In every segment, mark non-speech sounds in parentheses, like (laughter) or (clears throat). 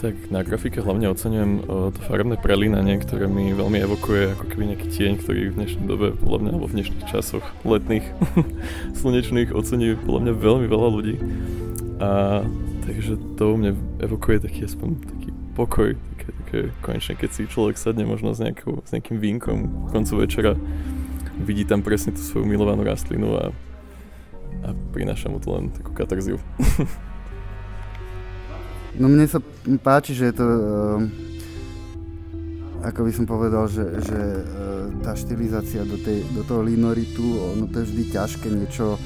Tak na grafike hlavne oceňujem to farebné prelínanie, ktoré mi veľmi evokuje ako keby nejaký tieň, ktorý v dnešnej dobe, podľa mňa, alebo v dnešných časoch letných, (laughs) slnečných ocení podľa mňa veľmi veľa ľudí. A takže to u mňa evokuje taký aspoň taký pokoj, také, také konečne, keď si človek sadne možno s, nejakou, s nejakým vínkom v koncu večera, vidí tam presne tú svoju milovanú rastlinu a, a prináša mu to len takú katarziu. (laughs) No mne sa páči, že je to, uh, ako by som povedal, že, že uh, tá štilizácia do, tej, do toho linoritu, no to je vždy ťažké niečo,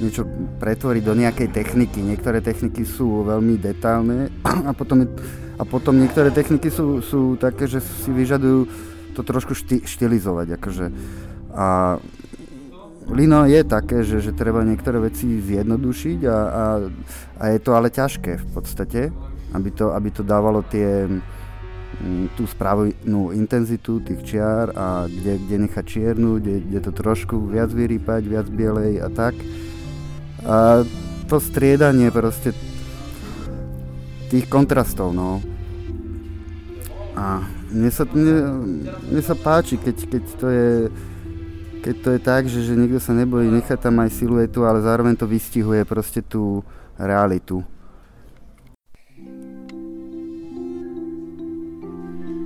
niečo pretvoriť do nejakej techniky. Niektoré techniky sú veľmi detailné a potom, a potom niektoré techniky sú, sú také, že si vyžadujú to trošku šti, štilizovať. Akože. A Lino je také, že, že treba niektoré veci zjednodušiť a, a, a je to ale ťažké v podstate, aby to, aby to dávalo tie, mm, tú správnu intenzitu tých čiar a kde, kde nechať čiernu, kde, kde to trošku viac vyrýpať, viac bielej a tak. A to striedanie proste tých kontrastov, no. A mne sa, mne, mne sa páči, keď, keď to je keď to je tak, že, že niekto sa nebojí nechať tam aj siluetu, ale zároveň to vystihuje proste tú realitu.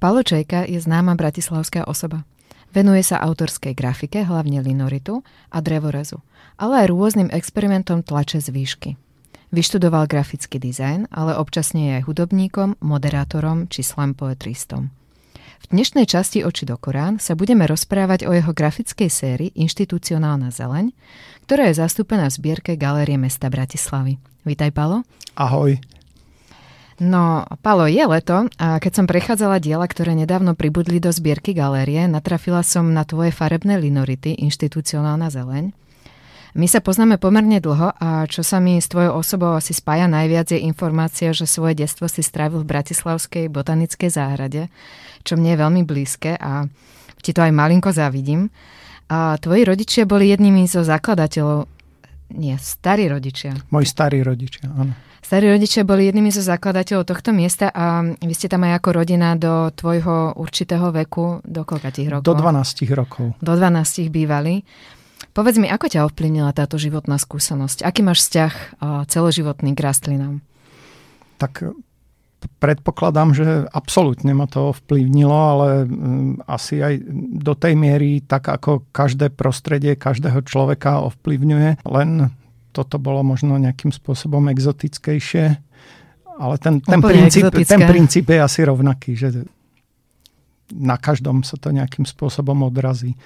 Palo Čejka je známa bratislavská osoba. Venuje sa autorskej grafike, hlavne linoritu a drevorezu, ale aj rôznym experimentom tlače z výšky. Vyštudoval grafický dizajn, ale občasne je aj hudobníkom, moderátorom či slam poetristom. V dnešnej časti Oči do Korán sa budeme rozprávať o jeho grafickej sérii Inštitucionálna zeleň, ktorá je zastúpená v zbierke Galérie mesta Bratislavy. Vítaj, Palo. Ahoj. No, Palo, je leto a keď som prechádzala diela, ktoré nedávno pribudli do zbierky galérie, natrafila som na tvoje farebné linority, inštitucionálna zeleň. My sa poznáme pomerne dlho a čo sa mi s tvojou osobou asi spája najviac je informácia, že svoje detstvo si strávil v Bratislavskej botanickej záhrade, čo mne je veľmi blízke a ti to aj malinko závidím. A tvoji rodičia boli jednými zo zakladateľov, nie, starí rodičia. Moji starí rodičia, áno. Starí rodičia boli jednými zo zakladateľov tohto miesta a vy ste tam aj ako rodina do tvojho určitého veku, do koľkatých rokov? Do 12 rokov. Do 12 bývali. Povedz mi, ako ťa ovplyvnila táto životná skúsenosť? Aký máš vzťah celoživotný k rastlinám? Tak predpokladám, že absolútne ma to ovplyvnilo, ale mm, asi aj do tej miery, tak ako každé prostredie každého človeka ovplyvňuje, len toto bolo možno nejakým spôsobom exotickejšie, ale ten, ten, princíp, ten princíp je asi rovnaký, že na každom sa to nejakým spôsobom odrazí.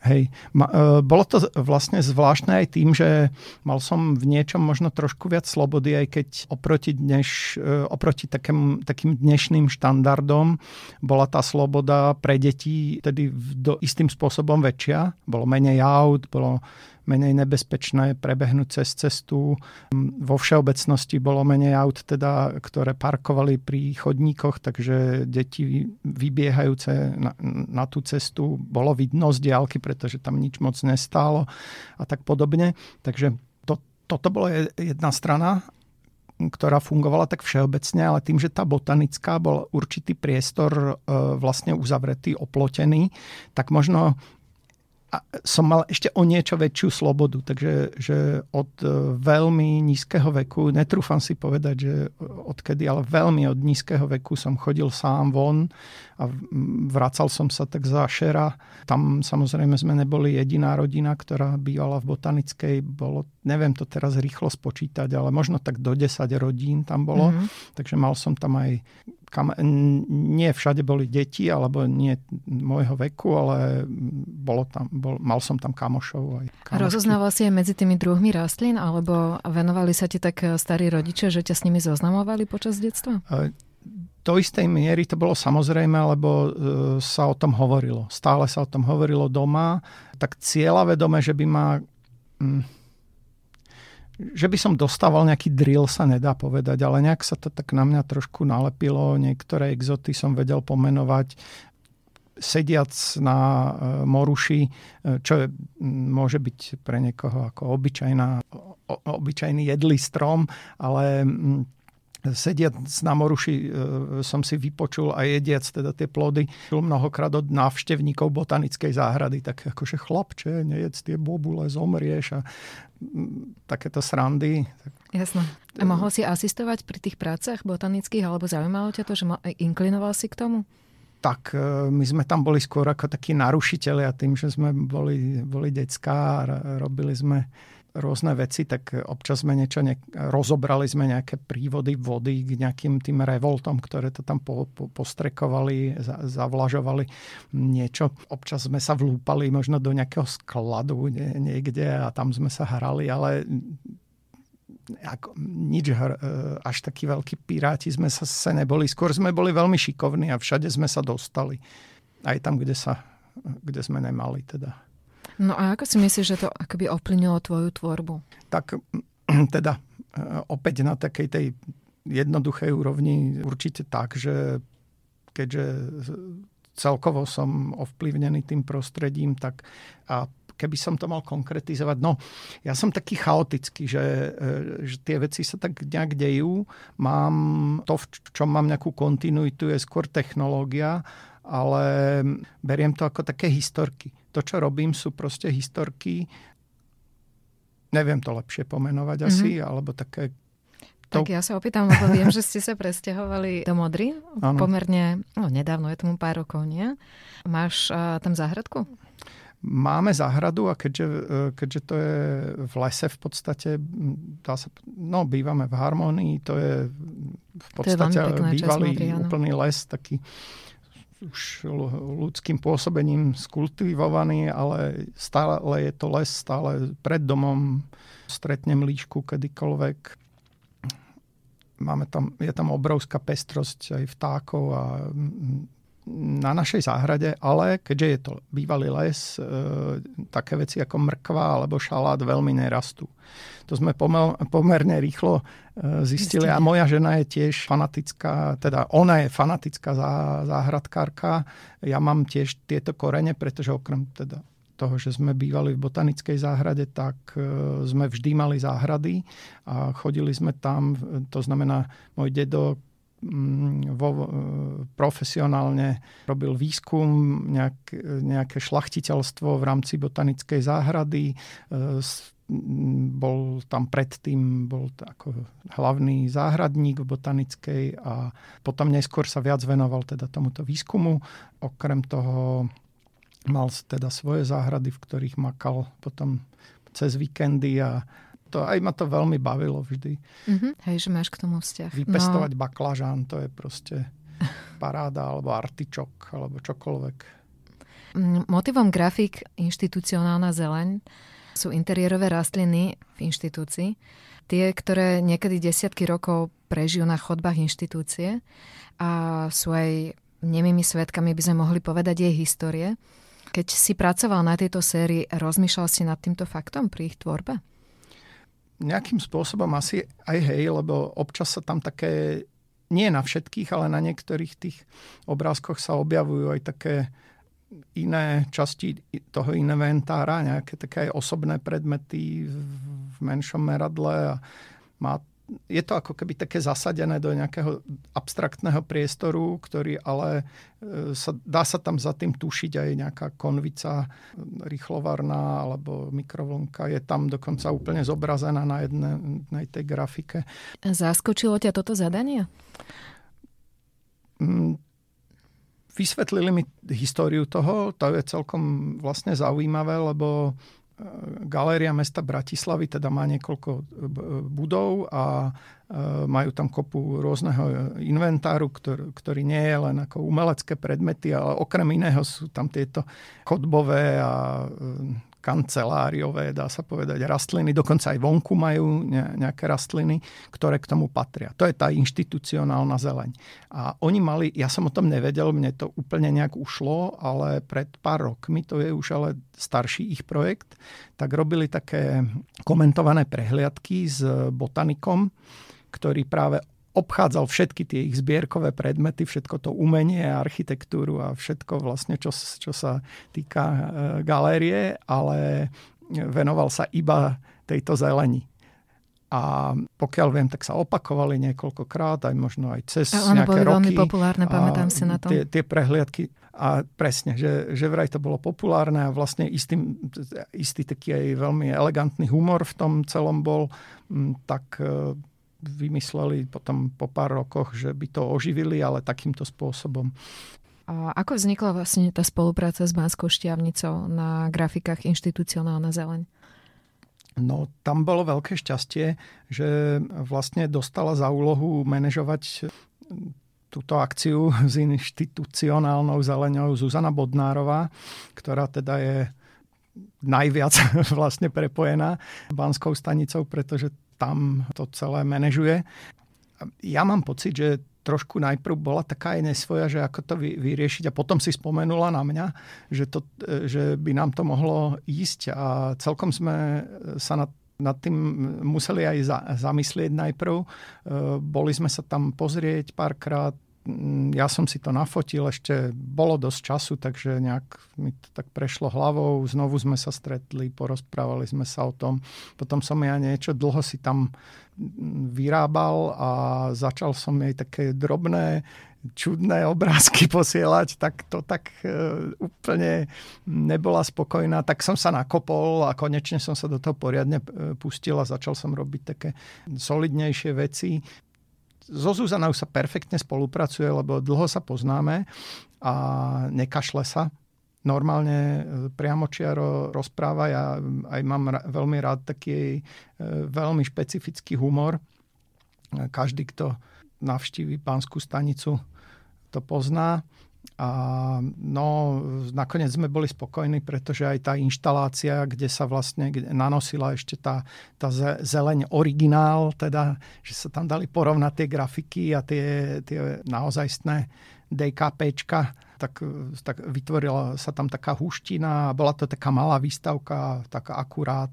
Hej. Ma, e, bolo to vlastne zvláštne aj tým, že mal som v niečom možno trošku viac slobody, aj keď oproti, dneš, e, oproti takým, takým dnešným štandardom bola tá sloboda pre deti tedy do, istým spôsobom väčšia. Bolo menej aut, bolo menej nebezpečné prebehnúť cez cestu. Vo všeobecnosti bolo menej aut, teda, ktoré parkovali pri chodníkoch, takže deti vybiehajúce na, na tú cestu bolo vidno z diálky, pretože tam nič moc nestálo a tak podobne. Takže to, toto bola jedna strana ktorá fungovala tak všeobecne, ale tým, že tá botanická bol určitý priestor e, vlastne uzavretý, oplotený, tak možno a som mal ešte o niečo väčšiu slobodu, takže že od e, veľmi nízkeho veku, netrúfam si povedať, že odkedy, ale veľmi od nízkeho veku som chodil sám von a vracal som sa tak za šera. Tam samozrejme sme neboli jediná rodina, ktorá bývala v botanickej, bolo, neviem to teraz rýchlo spočítať, ale možno tak do 10 rodín tam bolo, mm-hmm. takže mal som tam aj kam, nie všade boli deti, alebo nie môjho veku, ale bolo tam, bol, mal som tam kamošov. Aj kamošky. Rozoznával si aj medzi tými druhmi rastlín, alebo venovali sa ti tak starí rodičia, že ťa s nimi zoznamovali počas detstva? Do istej miery to bolo samozrejme, lebo e, sa o tom hovorilo. Stále sa o tom hovorilo doma. Tak cieľa vedome, že by ma... Mm, že by som dostával nejaký drill, sa nedá povedať, ale nejak sa to tak na mňa trošku nalepilo. Niektoré exoty som vedel pomenovať sediac na e, moruši, e, čo je, môže byť pre niekoho ako obyčajná, obyčajný jedlý strom, ale sediac na Moruši e, som si vypočul a jediac teda tie plody mnohokrát od návštevníkov botanickej záhrady, tak akože chlapče, nejedz tie bobule, zomrieš a takéto srandy. Jasno. A mohol si asistovať pri tých prácach botanických, alebo zaujímalo ťa to, že inklinoval si k tomu? tak e, my sme tam boli skôr ako takí narušiteľi a tým, že sme boli, boli decká a robili sme rôzne veci, tak občas sme niečo, ne, rozobrali sme nejaké prívody vody k nejakým tým revoltom, ktoré to tam po, po, postrekovali, za, zavlažovali niečo. Občas sme sa vlúpali možno do nejakého skladu nie, niekde a tam sme sa hrali, ale ako, nič až takí veľkí piráti sme sa, sa neboli. Skôr sme boli veľmi šikovní a všade sme sa dostali. Aj tam, kde, sa, kde sme nemali teda. No a ako si myslíš, že to akoby ovplyvnilo tvoju tvorbu? Tak (clears throat) teda e, opäť na takej tej jednoduchej úrovni určite tak, že keďže celkovo som ovplyvnený tým prostredím, tak a keby som to mal konkretizovať, no ja som taký chaotický, že, e, že tie veci sa tak nejak dejú, mám to, v čom mám nejakú kontinuitu, je skôr technológia, ale beriem to ako také historky to, čo robím, sú proste historky, neviem to lepšie pomenovať mm-hmm. asi, alebo také to... Tak ja sa opýtam, lebo viem, že ste sa presťahovali do Modry ano. pomerne, no nedávno, je tomu pár rokov, nie? Máš uh, tam záhradku? Máme záhradu a keďže, e, keďže to je v lese v podstate, dá sa, no bývame v harmonii, to je v podstate je bývalý Modry, úplný les, taký už ľudským pôsobením skultivovaný, ale stále je to les, stále pred domom stretnem líšku kedykoľvek. Máme tam, je tam obrovská pestrosť aj vtákov a na našej záhrade, ale keďže je to bývalý les, e, také veci ako mrkva alebo šalát veľmi nerastú. To sme pomel, pomerne rýchlo e, zistili a moja žena je tiež fanatická, teda ona je fanatická zá, záhradkárka. Ja mám tiež tieto korene, pretože okrem teda toho, že sme bývali v botanickej záhrade, tak e, sme vždy mali záhrady a chodili sme tam, to znamená, môj dedo vo, e, profesionálne robil výskum, nejak, nejaké šlachtiteľstvo v rámci botanickej záhrady. E, bol tam predtým bol ako hlavný záhradník v botanickej a potom neskôr sa viac venoval teda tomuto výskumu. Okrem toho mal teda svoje záhrady, v ktorých makal potom cez víkendy a to, aj ma to veľmi bavilo vždy. Mm-hmm. Hej, že máš k tomu vzťah. Vypestovať no. baklažán, to je proste paráda, alebo artičok, alebo čokoľvek. Mm, motivom grafik inštitucionálna zeleň sú interiérové rastliny v inštitúcii. Tie, ktoré niekedy desiatky rokov prežijú na chodbách inštitúcie a sú aj nemými svetkami, by sme mohli povedať, jej histórie. Keď si pracoval na tejto sérii, rozmýšľal si nad týmto faktom pri ich tvorbe? Nejakým spôsobom asi aj hej, lebo občas sa tam také, nie na všetkých, ale na niektorých tých obrázkoch sa objavujú aj také iné časti toho inventára, nejaké také aj osobné predmety v menšom meradle a má je to ako keby také zasadené do nejakého abstraktného priestoru, ktorý ale e, sa, dá sa tam za tým tušiť aj nejaká konvica rýchlovarná alebo mikrovlnka. Je tam dokonca úplne zobrazená na jednej tej grafike. Zaskočilo ťa toto zadanie? Mm, vysvetlili mi históriu toho, to je celkom vlastne zaujímavé, lebo Galéria mesta Bratislavy teda má niekoľko budov a majú tam kopu rôzneho inventáru, ktorý, ktorý nie je len ako umelecké predmety, ale okrem iného sú tam tieto chodbové a kanceláriové, dá sa povedať, rastliny. Dokonca aj vonku majú nejaké rastliny, ktoré k tomu patria. To je tá inštitucionálna zeleň. A oni mali, ja som o tom nevedel, mne to úplne nejak ušlo, ale pred pár rokmi, to je už ale starší ich projekt, tak robili také komentované prehliadky s botanikom, ktorý práve obchádzal všetky tie ich zbierkové predmety, všetko to umenie, architektúru a všetko vlastne, čo, čo sa týka e, galérie, ale venoval sa iba tejto zeleni. A pokiaľ viem, tak sa opakovali niekoľkokrát, aj možno aj cez a nejaké boli roky. veľmi populárne, pamätám si na to. Tie, tie prehliadky, a presne, že, že vraj to bolo populárne a vlastne istý, istý taký aj veľmi elegantný humor v tom celom bol, tak e, vymysleli potom po pár rokoch, že by to oživili, ale takýmto spôsobom. A ako vznikla vlastne tá spolupráca s Banskou šťavnicou na grafikách Inštitucionálna zeleň? No, tam bolo veľké šťastie, že vlastne dostala za úlohu manažovať túto akciu (laughs) s inštitucionálnou zeleňou Zuzana Bodnárová, ktorá teda je najviac (laughs) vlastne prepojená Banskou stanicou, pretože tam to celé manažuje. Ja mám pocit, že trošku najprv bola taká aj nesvoja, že ako to vyriešiť a potom si spomenula na mňa, že, to, že by nám to mohlo ísť a celkom sme sa nad nad tým museli aj za, zamyslieť najprv. E, boli sme sa tam pozrieť párkrát, ja som si to nafotil, ešte bolo dosť času, takže nejak mi to tak prešlo hlavou. Znovu sme sa stretli, porozprávali sme sa o tom. Potom som ja niečo dlho si tam mm, vyrábal a začal som jej také drobné, čudné obrázky (laughs) posielať, tak to tak e, úplne nebola spokojná. Tak som sa nakopol a konečne som sa do toho poriadne e, pustil a začal som robiť také solidnejšie veci so Zuzanou sa perfektne spolupracuje, lebo dlho sa poznáme a nekašle sa. Normálne e, priamočiaro rozpráva. Ja aj mám veľmi rád taký e, veľmi špecifický humor. Každý, kto navštívi pánskú stanicu, to pozná. A no, nakoniec sme boli spokojní, pretože aj tá inštalácia, kde sa vlastne nanosila ešte tá, tá zeleň originál, teda, že sa tam dali porovnať tie grafiky a tie, tie naozajstné DKPčka, tak, tak vytvorila sa tam taká huština a bola to taká malá výstavka, taká akurát.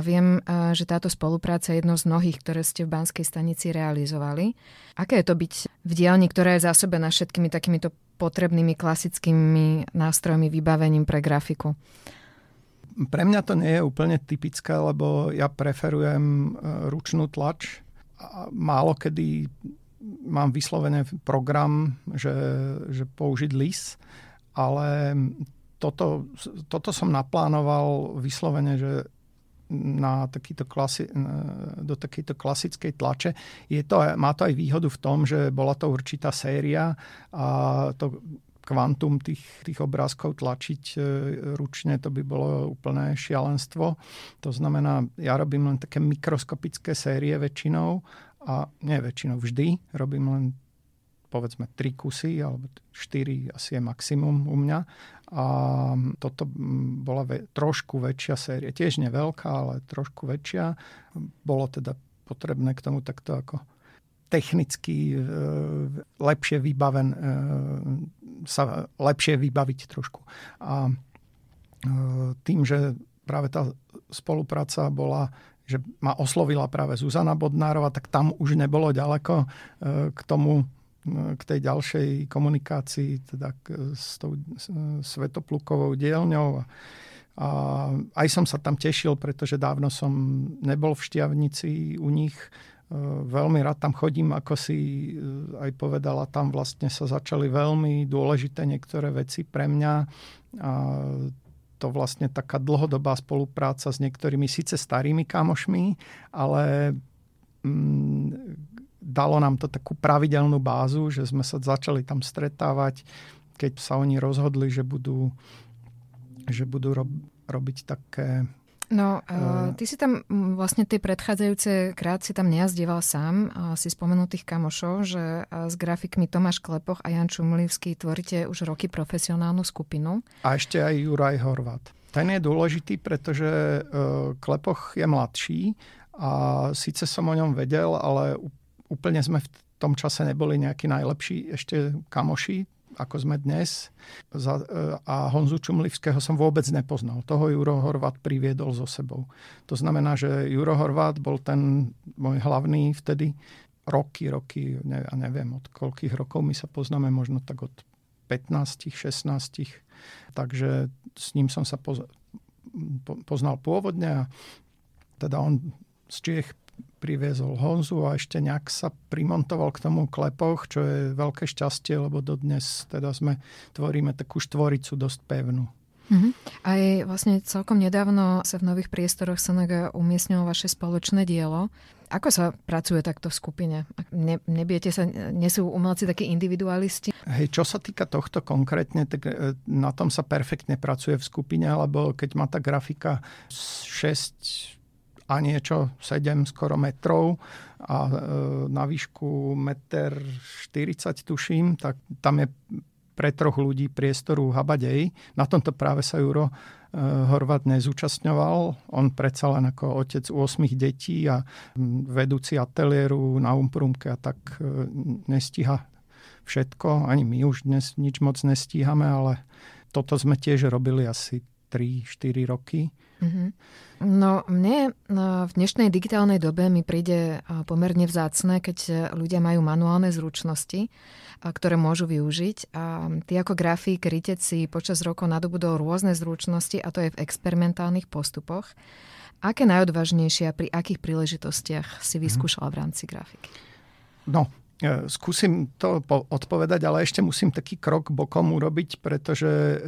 Viem, že táto spolupráca je jednou z mnohých, ktoré ste v Banskej stanici realizovali. Aké je to byť v dielni, ktorá je zásobená všetkými takýmito potrebnými klasickými nástrojmi, vybavením pre grafiku? Pre mňa to nie je úplne typické, lebo ja preferujem e, ručnú tlač. Málo kedy mám vyslovene program, že, že použiť lis, ale toto, toto som naplánoval vyslovene, že na takýto klasi- do takejto klasickej tlače. Je to, má to aj výhodu v tom, že bola to určitá séria a to kvantum tých, tých obrázkov tlačiť e, ručne, to by bolo úplné šialenstvo. To znamená, ja robím len také mikroskopické série väčšinou a nie väčšinou vždy, robím len povedzme tri kusy, alebo štyri asi je maximum u mňa. A toto bola ve- trošku väčšia séria. Tiež neveľká, ale trošku väčšia. Bolo teda potrebné k tomu takto ako technicky e, lepšie vybaven, e, sa lepšie vybaviť trošku. A e, tým, že práve tá spolupráca bola že ma oslovila práve Zuzana Bodnárova, tak tam už nebolo ďaleko e, k tomu k tej ďalšej komunikácii teda s tou svetoplukovou dielňou. A, a aj som sa tam tešil, pretože dávno som nebol v Štiavnici u nich. E, veľmi rád tam chodím, ako si e, aj povedala, tam vlastne sa začali veľmi dôležité niektoré veci pre mňa. A to vlastne taká dlhodobá spolupráca s niektorými síce starými kamošmi, ale mm, dalo nám to takú pravidelnú bázu, že sme sa začali tam stretávať, keď sa oni rozhodli, že budú, že budú rob, robiť také No, uh, ty si tam vlastne tie predchádzajúce krát si tam nejazdieval sám, si spomenul tých kamošov, že s grafikmi Tomáš Klepoch a Jan Čumlivský tvoríte už roky profesionálnu skupinu. A ešte aj Juraj Horvat. Ten je dôležitý, pretože uh, Klepoch je mladší a síce som o ňom vedel, ale úplne sme v tom čase neboli nejakí najlepší ešte kamoši, ako sme dnes. A Honzu Čumlivského som vôbec nepoznal. Toho Juro Horvat priviedol so sebou. To znamená, že Juro Horvat bol ten môj hlavný vtedy roky, roky, ne, neviem od koľkých rokov my sa poznáme, možno tak od 15, 16. Takže s ním som sa poznal pôvodne a teda on z Čiech priviezol Honzu a ešte nejak sa primontoval k tomu Klepoch, čo je veľké šťastie, lebo dodnes teda sme tvoríme takú štvoricu dosť pevnú. Mm-hmm. Aj vlastne celkom nedávno sa v nových priestoroch Senaga umiestnilo vaše spoločné dielo. Ako sa pracuje takto v skupine? Ne, nebijete sa, nie sú umelci takí individualisti? Hej, čo sa týka tohto konkrétne, tak e, na tom sa perfektne pracuje v skupine, lebo keď má tá grafika 6 a niečo, 7 skoro metrov a e, na výšku 1,40 m tuším, tak tam je pre troch ľudí priestoru habadej. Na tomto práve sa Juro e, Horvat nezúčastňoval. On predsa len ako otec 8 detí a vedúci ateliéru na Umprumke a tak e, nestíha všetko. Ani my už dnes nič moc nestíhame, ale toto sme tiež robili asi 3-4 roky. Mm-hmm. No mne no, v dnešnej digitálnej dobe mi príde pomerne vzácne, keď ľudia majú manuálne zručnosti, ktoré môžu využiť. A ty ako grafik, rytec si počas rokov nadobudol rôzne zručnosti a to je v experimentálnych postupoch. Aké najodvážnejšie a pri akých príležitostiach si mhm. vyskúšala v rámci grafiky? No, e, Skúsim to odpovedať, ale ešte musím taký krok bokom urobiť, pretože e,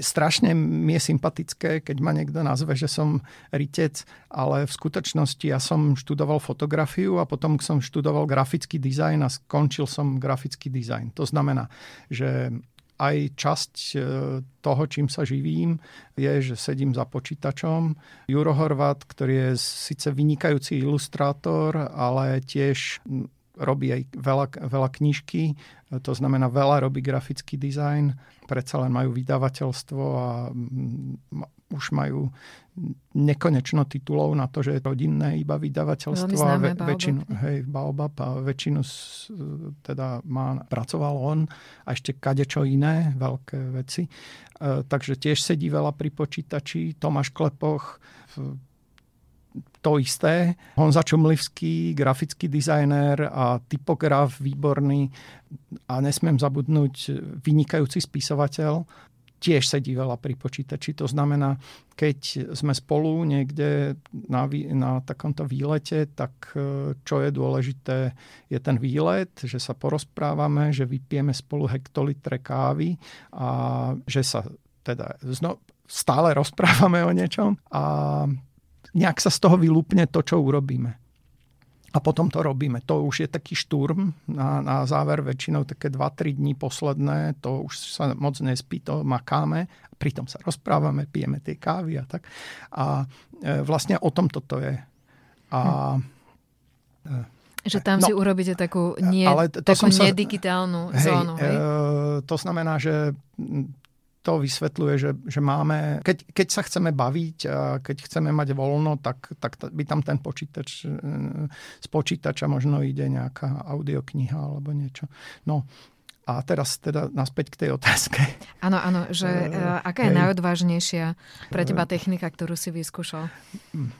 strašne mi je sympatické, keď ma niekto nazve, že som rytec, ale v skutočnosti ja som študoval fotografiu a potom som študoval grafický dizajn a skončil som grafický dizajn. To znamená, že aj časť e, toho, čím sa živím, je, že sedím za počítačom. Juro Horvat, ktorý je síce vynikajúci ilustrátor, ale tiež robí aj veľa, veľa knižky, to znamená veľa robí grafický dizajn, predsa len majú vydavateľstvo a mm, už majú nekonečno titulov na to, že je rodinné iba vydavateľstvo a ve, väčšinu, hej, Baobab a väčšinu teda má, pracoval on a ešte kadečo iné, veľké veci. E, takže tiež sedí veľa pri počítači. Tomáš Klepoch to isté. Honza Čumlivský, grafický dizajner a typograf výborný a nesmiem zabudnúť vynikajúci spisovateľ, tiež sedí veľa pri počítači. To znamená, keď sme spolu niekde na, na takomto výlete, tak e, čo je dôležité, je ten výlet, že sa porozprávame, že vypijeme spolu hektolitre kávy a že sa teda zno, stále (laughs) rozprávame o niečom a nejak sa z toho vylúpne to, čo urobíme. A potom to robíme. To už je taký šturm na, na záver, väčšinou také 2-3 dní posledné, to už sa moc nespí, to makáme, pritom sa rozprávame, pijeme tie kávy a tak. A e, vlastne o tom toto je. A, hm. Že tam no, si urobíte takú, nie, ale to takú nedigitálnu hej, zónu. Hej? E, to znamená, že to vysvetľuje, že, že máme, keď, keď sa chceme baviť a keď chceme mať voľno, tak, tak by tam ten počítač, e, z počítača možno ide nejaká audiokniha alebo niečo. No, a teraz teda naspäť k tej otázke. Áno, áno, že uh, aká je Hej. najodvážnejšia pre teba technika, ktorú si vyskúšal? Mm.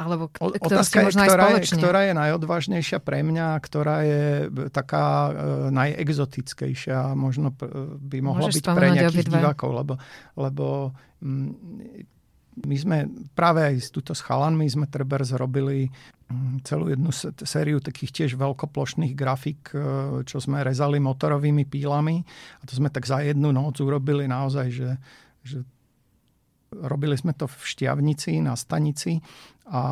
Alebo k- Otázka je, ktorá, je, ktorá je najodvážnejšia pre mňa, ktorá je taká e, najexotickejšia, možno by mohla Môžeš byť pre nejakých obidve. divákov, lebo, lebo mm, my sme práve aj s, túto s chalanmi sme treba zrobili mm, celú jednu sériu takých tiež veľkoplošných grafik, e, čo sme rezali motorovými pílami. A to sme tak za jednu noc urobili naozaj, že, že Robili sme to v Štiavnici na stanici a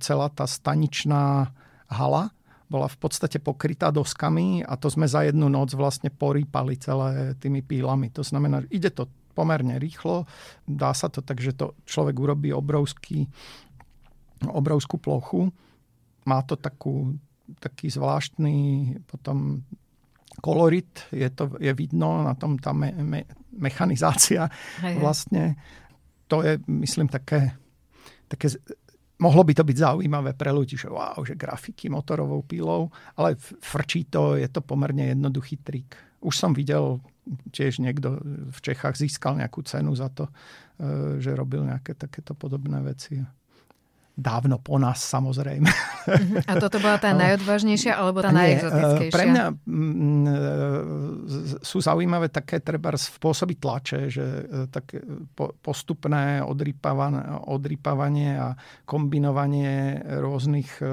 celá tá staničná hala bola v podstate pokrytá doskami a to sme za jednu noc vlastne porýpali celé tými pílami. To znamená, že ide to pomerne rýchlo. Dá sa to tak, že to človek urobí obrovský, obrovskú plochu. Má to takú, taký zvláštny potom kolorit, je, to, je vidno na tom tá me, me, mechanizácia hej, vlastne. To je, myslím, také, také mohlo by to byť zaujímavé pre ľudí, že wow, že grafiky motorovou pílou, ale frčí to, je to pomerne jednoduchý trik. Už som videl, tiež niekto v Čechách získal nejakú cenu za to, e, že robil nejaké takéto podobné veci dávno po nás samozrejme. A toto bola tá (laughs) najodvážnejšia alebo tá najexotickejšia? Pre mňa m, mm, e, sú zaujímavé také treba spôsoby tlače, že e, také postupné odrýpavanie a kombinovanie rôznych e,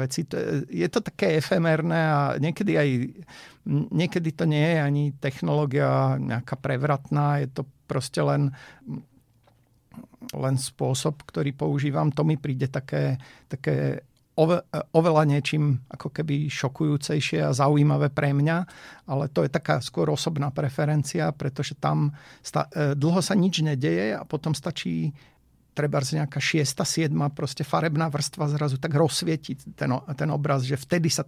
vecí. Je to také efemerné a niekedy aj niekedy to nie je ani technológia nejaká prevratná, je to proste len len spôsob, ktorý používam, to mi príde také, také ove, oveľa niečím ako keby šokujúcejšie a zaujímavé pre mňa, ale to je taká skôr osobná preferencia, pretože tam sta, e, dlho sa nič nedeje a potom stačí treba z nejaká šiesta, siedma proste farebná vrstva zrazu tak rozsvietiť ten, ten obraz, že vtedy sa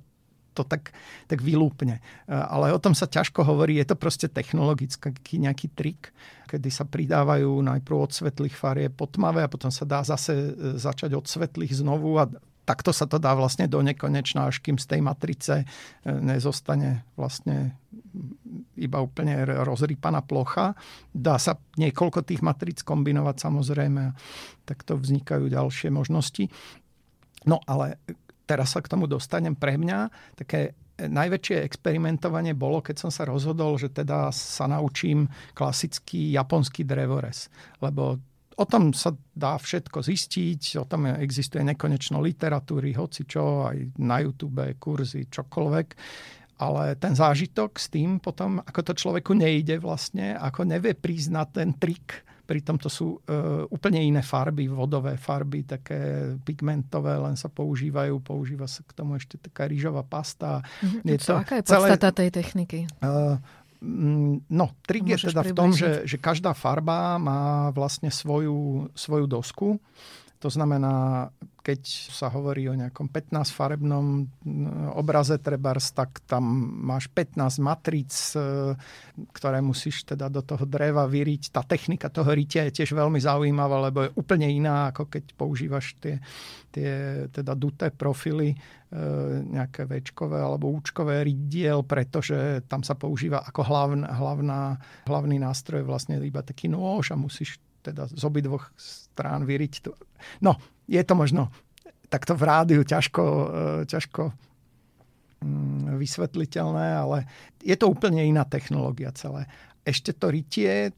to tak, tak vylúpne. E, ale o tom sa ťažko hovorí, je to proste technologický nejaký trik, kedy sa pridávajú najprv od svetlých farie potmavé a potom sa dá zase e, začať od svetlých znovu a takto sa to dá vlastne do nekonečna, až kým z tej matrice e, nezostane vlastne iba úplne rozrýpaná plocha. Dá sa niekoľko tých matric kombinovať samozrejme, takto vznikajú ďalšie možnosti. No ale teraz sa k tomu dostanem pre mňa, také najväčšie experimentovanie bolo, keď som sa rozhodol, že teda sa naučím klasický japonský drevorez. Lebo o tom sa dá všetko zistiť, o tom existuje nekonečno literatúry, hoci čo, aj na YouTube, kurzy, čokoľvek. Ale ten zážitok s tým potom, ako to človeku nejde vlastne, ako nevie priznať ten trik, Pritom to sú uh, úplne iné farby, vodové farby, také pigmentové, len sa používajú. Používa sa k tomu ešte taká rýžová pasta. Mm-hmm. Je to aká je podstata celé, tej techniky? Uh, No, trik je teda v tom, že, že každá farba má vlastne svoju, svoju dosku. To znamená, keď sa hovorí o nejakom 15-farebnom obraze trebárs, tak tam máš 15 matríc, e, ktoré musíš teda do toho dreva vyriť. Tá technika toho rytia je tiež veľmi zaujímavá, lebo je úplne iná, ako keď používaš tie, tie teda duté profily, e, nejaké večkové alebo účkové rydiel, pretože tam sa používa ako hlavná, hlavná, hlavný nástroj vlastne iba taký nôž a musíš teda z obidvoch strán vyriť. No, je to možno takto v rádiu ťažko, e, ťažko mm, vysvetliteľné, ale je to úplne iná technológia celé. Ešte to rytie,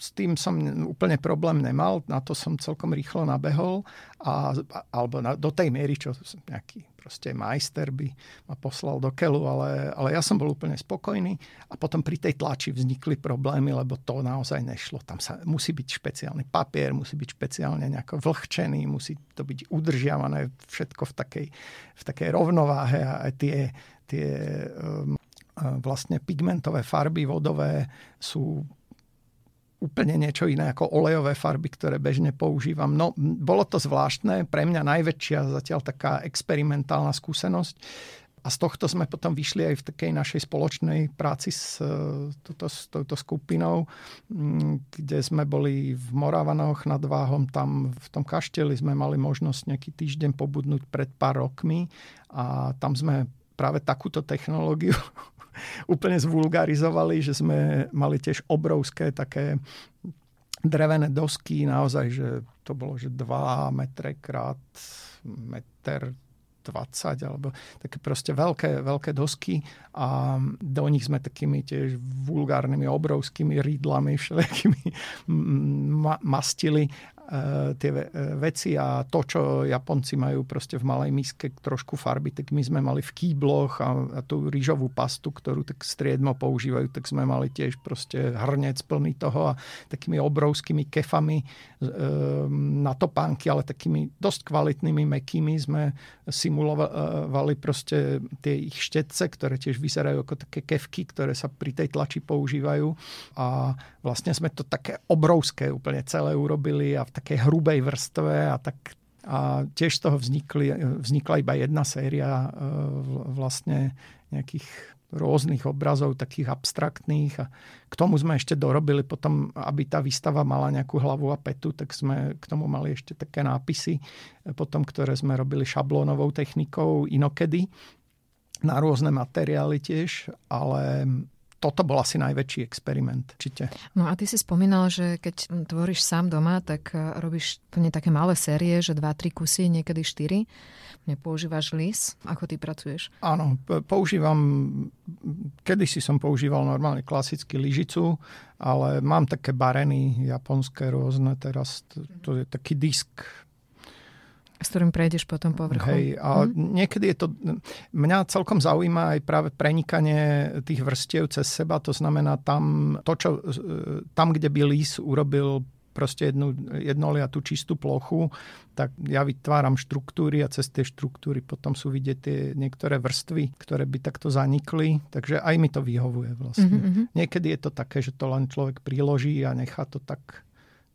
s tým som úplne problém nemal, na to som celkom rýchlo nabehol, a, alebo na, do tej miery, čo nejaký proste majster by ma poslal do keľu, ale, ale ja som bol úplne spokojný a potom pri tej tlači vznikli problémy, lebo to naozaj nešlo. Tam sa musí byť špeciálny papier, musí byť špeciálne nejako vlhčený, musí to byť udržiavané všetko v takej, v takej rovnováhe a aj tie, tie um, vlastne pigmentové farby vodové sú úplne niečo iné ako olejové farby, ktoré bežne používam. No, bolo to zvláštne, pre mňa najväčšia zatiaľ taká experimentálna skúsenosť. A z tohto sme potom vyšli aj v takej našej spoločnej práci s, tuto, s touto skupinou, kde sme boli v Moravanoch nad Váhom, tam v tom kašteli sme mali možnosť nejaký týždeň pobudnúť pred pár rokmi a tam sme práve takúto technológiu úplne zvulgarizovali, že sme mali tiež obrovské také drevené dosky, naozaj, že to bolo, že 2 metre krát meter 20 alebo také proste veľké, veľké dosky a do nich sme takými tiež vulgárnymi obrovskými rýdlami všelijakými (laughs) ma- mastili tie veci a to, čo Japonci majú proste v malej miske trošku farby, tak my sme mali v kýbloch a, a tú rýžovú pastu, ktorú tak striedmo používajú, tak sme mali tiež proste hrnec plný toho a takými obrovskými kefami e, na topánky, ale takými dosť kvalitnými, mekými sme simulovali proste tie ich štetce, ktoré tiež vyzerajú ako také kefky, ktoré sa pri tej tlači používajú. A vlastne sme to také obrovské úplne celé urobili a v takej hrubej vrstve a tak a tiež z toho vznikli, vznikla iba jedna séria e, vlastne nejakých rôznych obrazov, takých abstraktných a k tomu sme ešte dorobili potom, aby tá výstava mala nejakú hlavu a petu, tak sme k tomu mali ešte také nápisy, e, potom, ktoré sme robili šablónovou technikou inokedy na rôzne materiály tiež, ale toto bol asi najväčší experiment, určite. No a ty si spomínal, že keď tvoríš sám doma, tak e, robíš plne také malé série, že 2-3 kusy, niekedy 4. Nepoužívaš lis? Ako ty pracuješ? Áno, používam, kedysi som používal normálne klasicky lyžicu, ale mám také bareny japonské rôzne teraz, to, to je taký disk s ktorým prejdeš potom povrchu. Hej, a hm? niekedy je to... Mňa celkom zaujíma aj práve prenikanie tých vrstiev cez seba, to znamená tam, to, čo, tam kde by lís urobil proste jednu, jednoliatú čistú plochu, tak ja vytváram štruktúry a cez tie štruktúry potom sú vidieť tie niektoré vrstvy, ktoré by takto zanikli, takže aj mi to vyhovuje vlastne. Mm-hmm. Niekedy je to také, že to len človek priloží a nechá to tak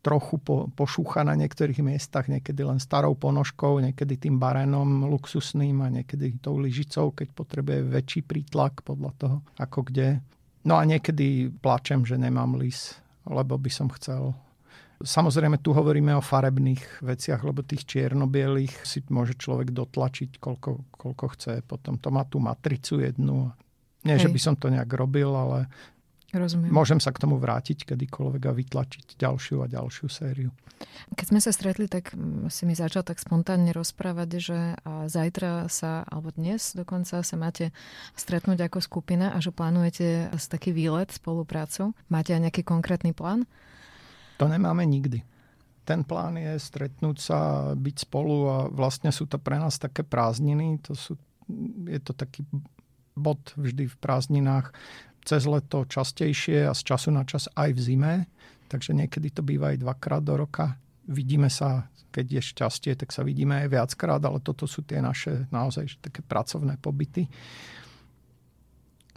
trochu po, pošúcha na niektorých miestach, niekedy len starou ponožkou, niekedy tým barenom luxusným a niekedy tou lyžicou, keď potrebuje väčší prítlak podľa toho, ako kde. No a niekedy plačem, že nemám lis, lebo by som chcel Samozrejme, tu hovoríme o farebných veciach, lebo tých čiernobielých si môže človek dotlačiť, koľko, koľko chce. Potom to má tú matricu jednu. Nie, Hej. že by som to nejak robil, ale Rozumiem. Môžem sa k tomu vrátiť kedykoľvek a vytlačiť ďalšiu a ďalšiu sériu. Keď sme sa stretli, tak si mi začal tak spontánne rozprávať, že zajtra sa, alebo dnes dokonca sa máte stretnúť ako skupina a že plánujete taký výlet, spoluprácu. Máte aj nejaký konkrétny plán? To nemáme nikdy. Ten plán je stretnúť sa, byť spolu a vlastne sú to pre nás také prázdniny. To sú, je to taký bod vždy v prázdninách cez leto častejšie a z času na čas aj v zime, takže niekedy to býva aj dvakrát do roka. Vidíme sa, keď je šťastie, tak sa vidíme aj viackrát, ale toto sú tie naše naozaj také pracovné pobyty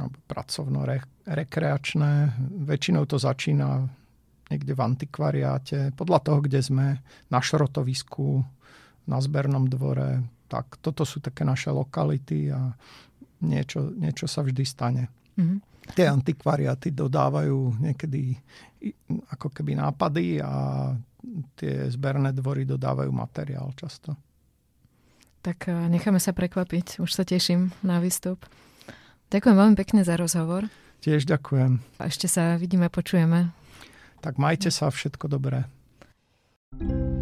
pracovno-rekreačné. Väčšinou to začína niekde v antikvariáte, podľa toho, kde sme, na šrotovisku, na zbernom dvore. Tak toto sú také naše lokality a niečo, niečo sa vždy stane. Mm-hmm. Tie antikvariaty dodávajú niekedy ako keby nápady a tie zberné dvory dodávajú materiál často. Tak eh, necháme sa prekvapiť. Už sa teším na výstup. Ďakujem veľmi pekne za rozhovor. Tiež ďakujem. A ešte sa vidíme, počujeme. Tak majte sa, všetko dobré. thank you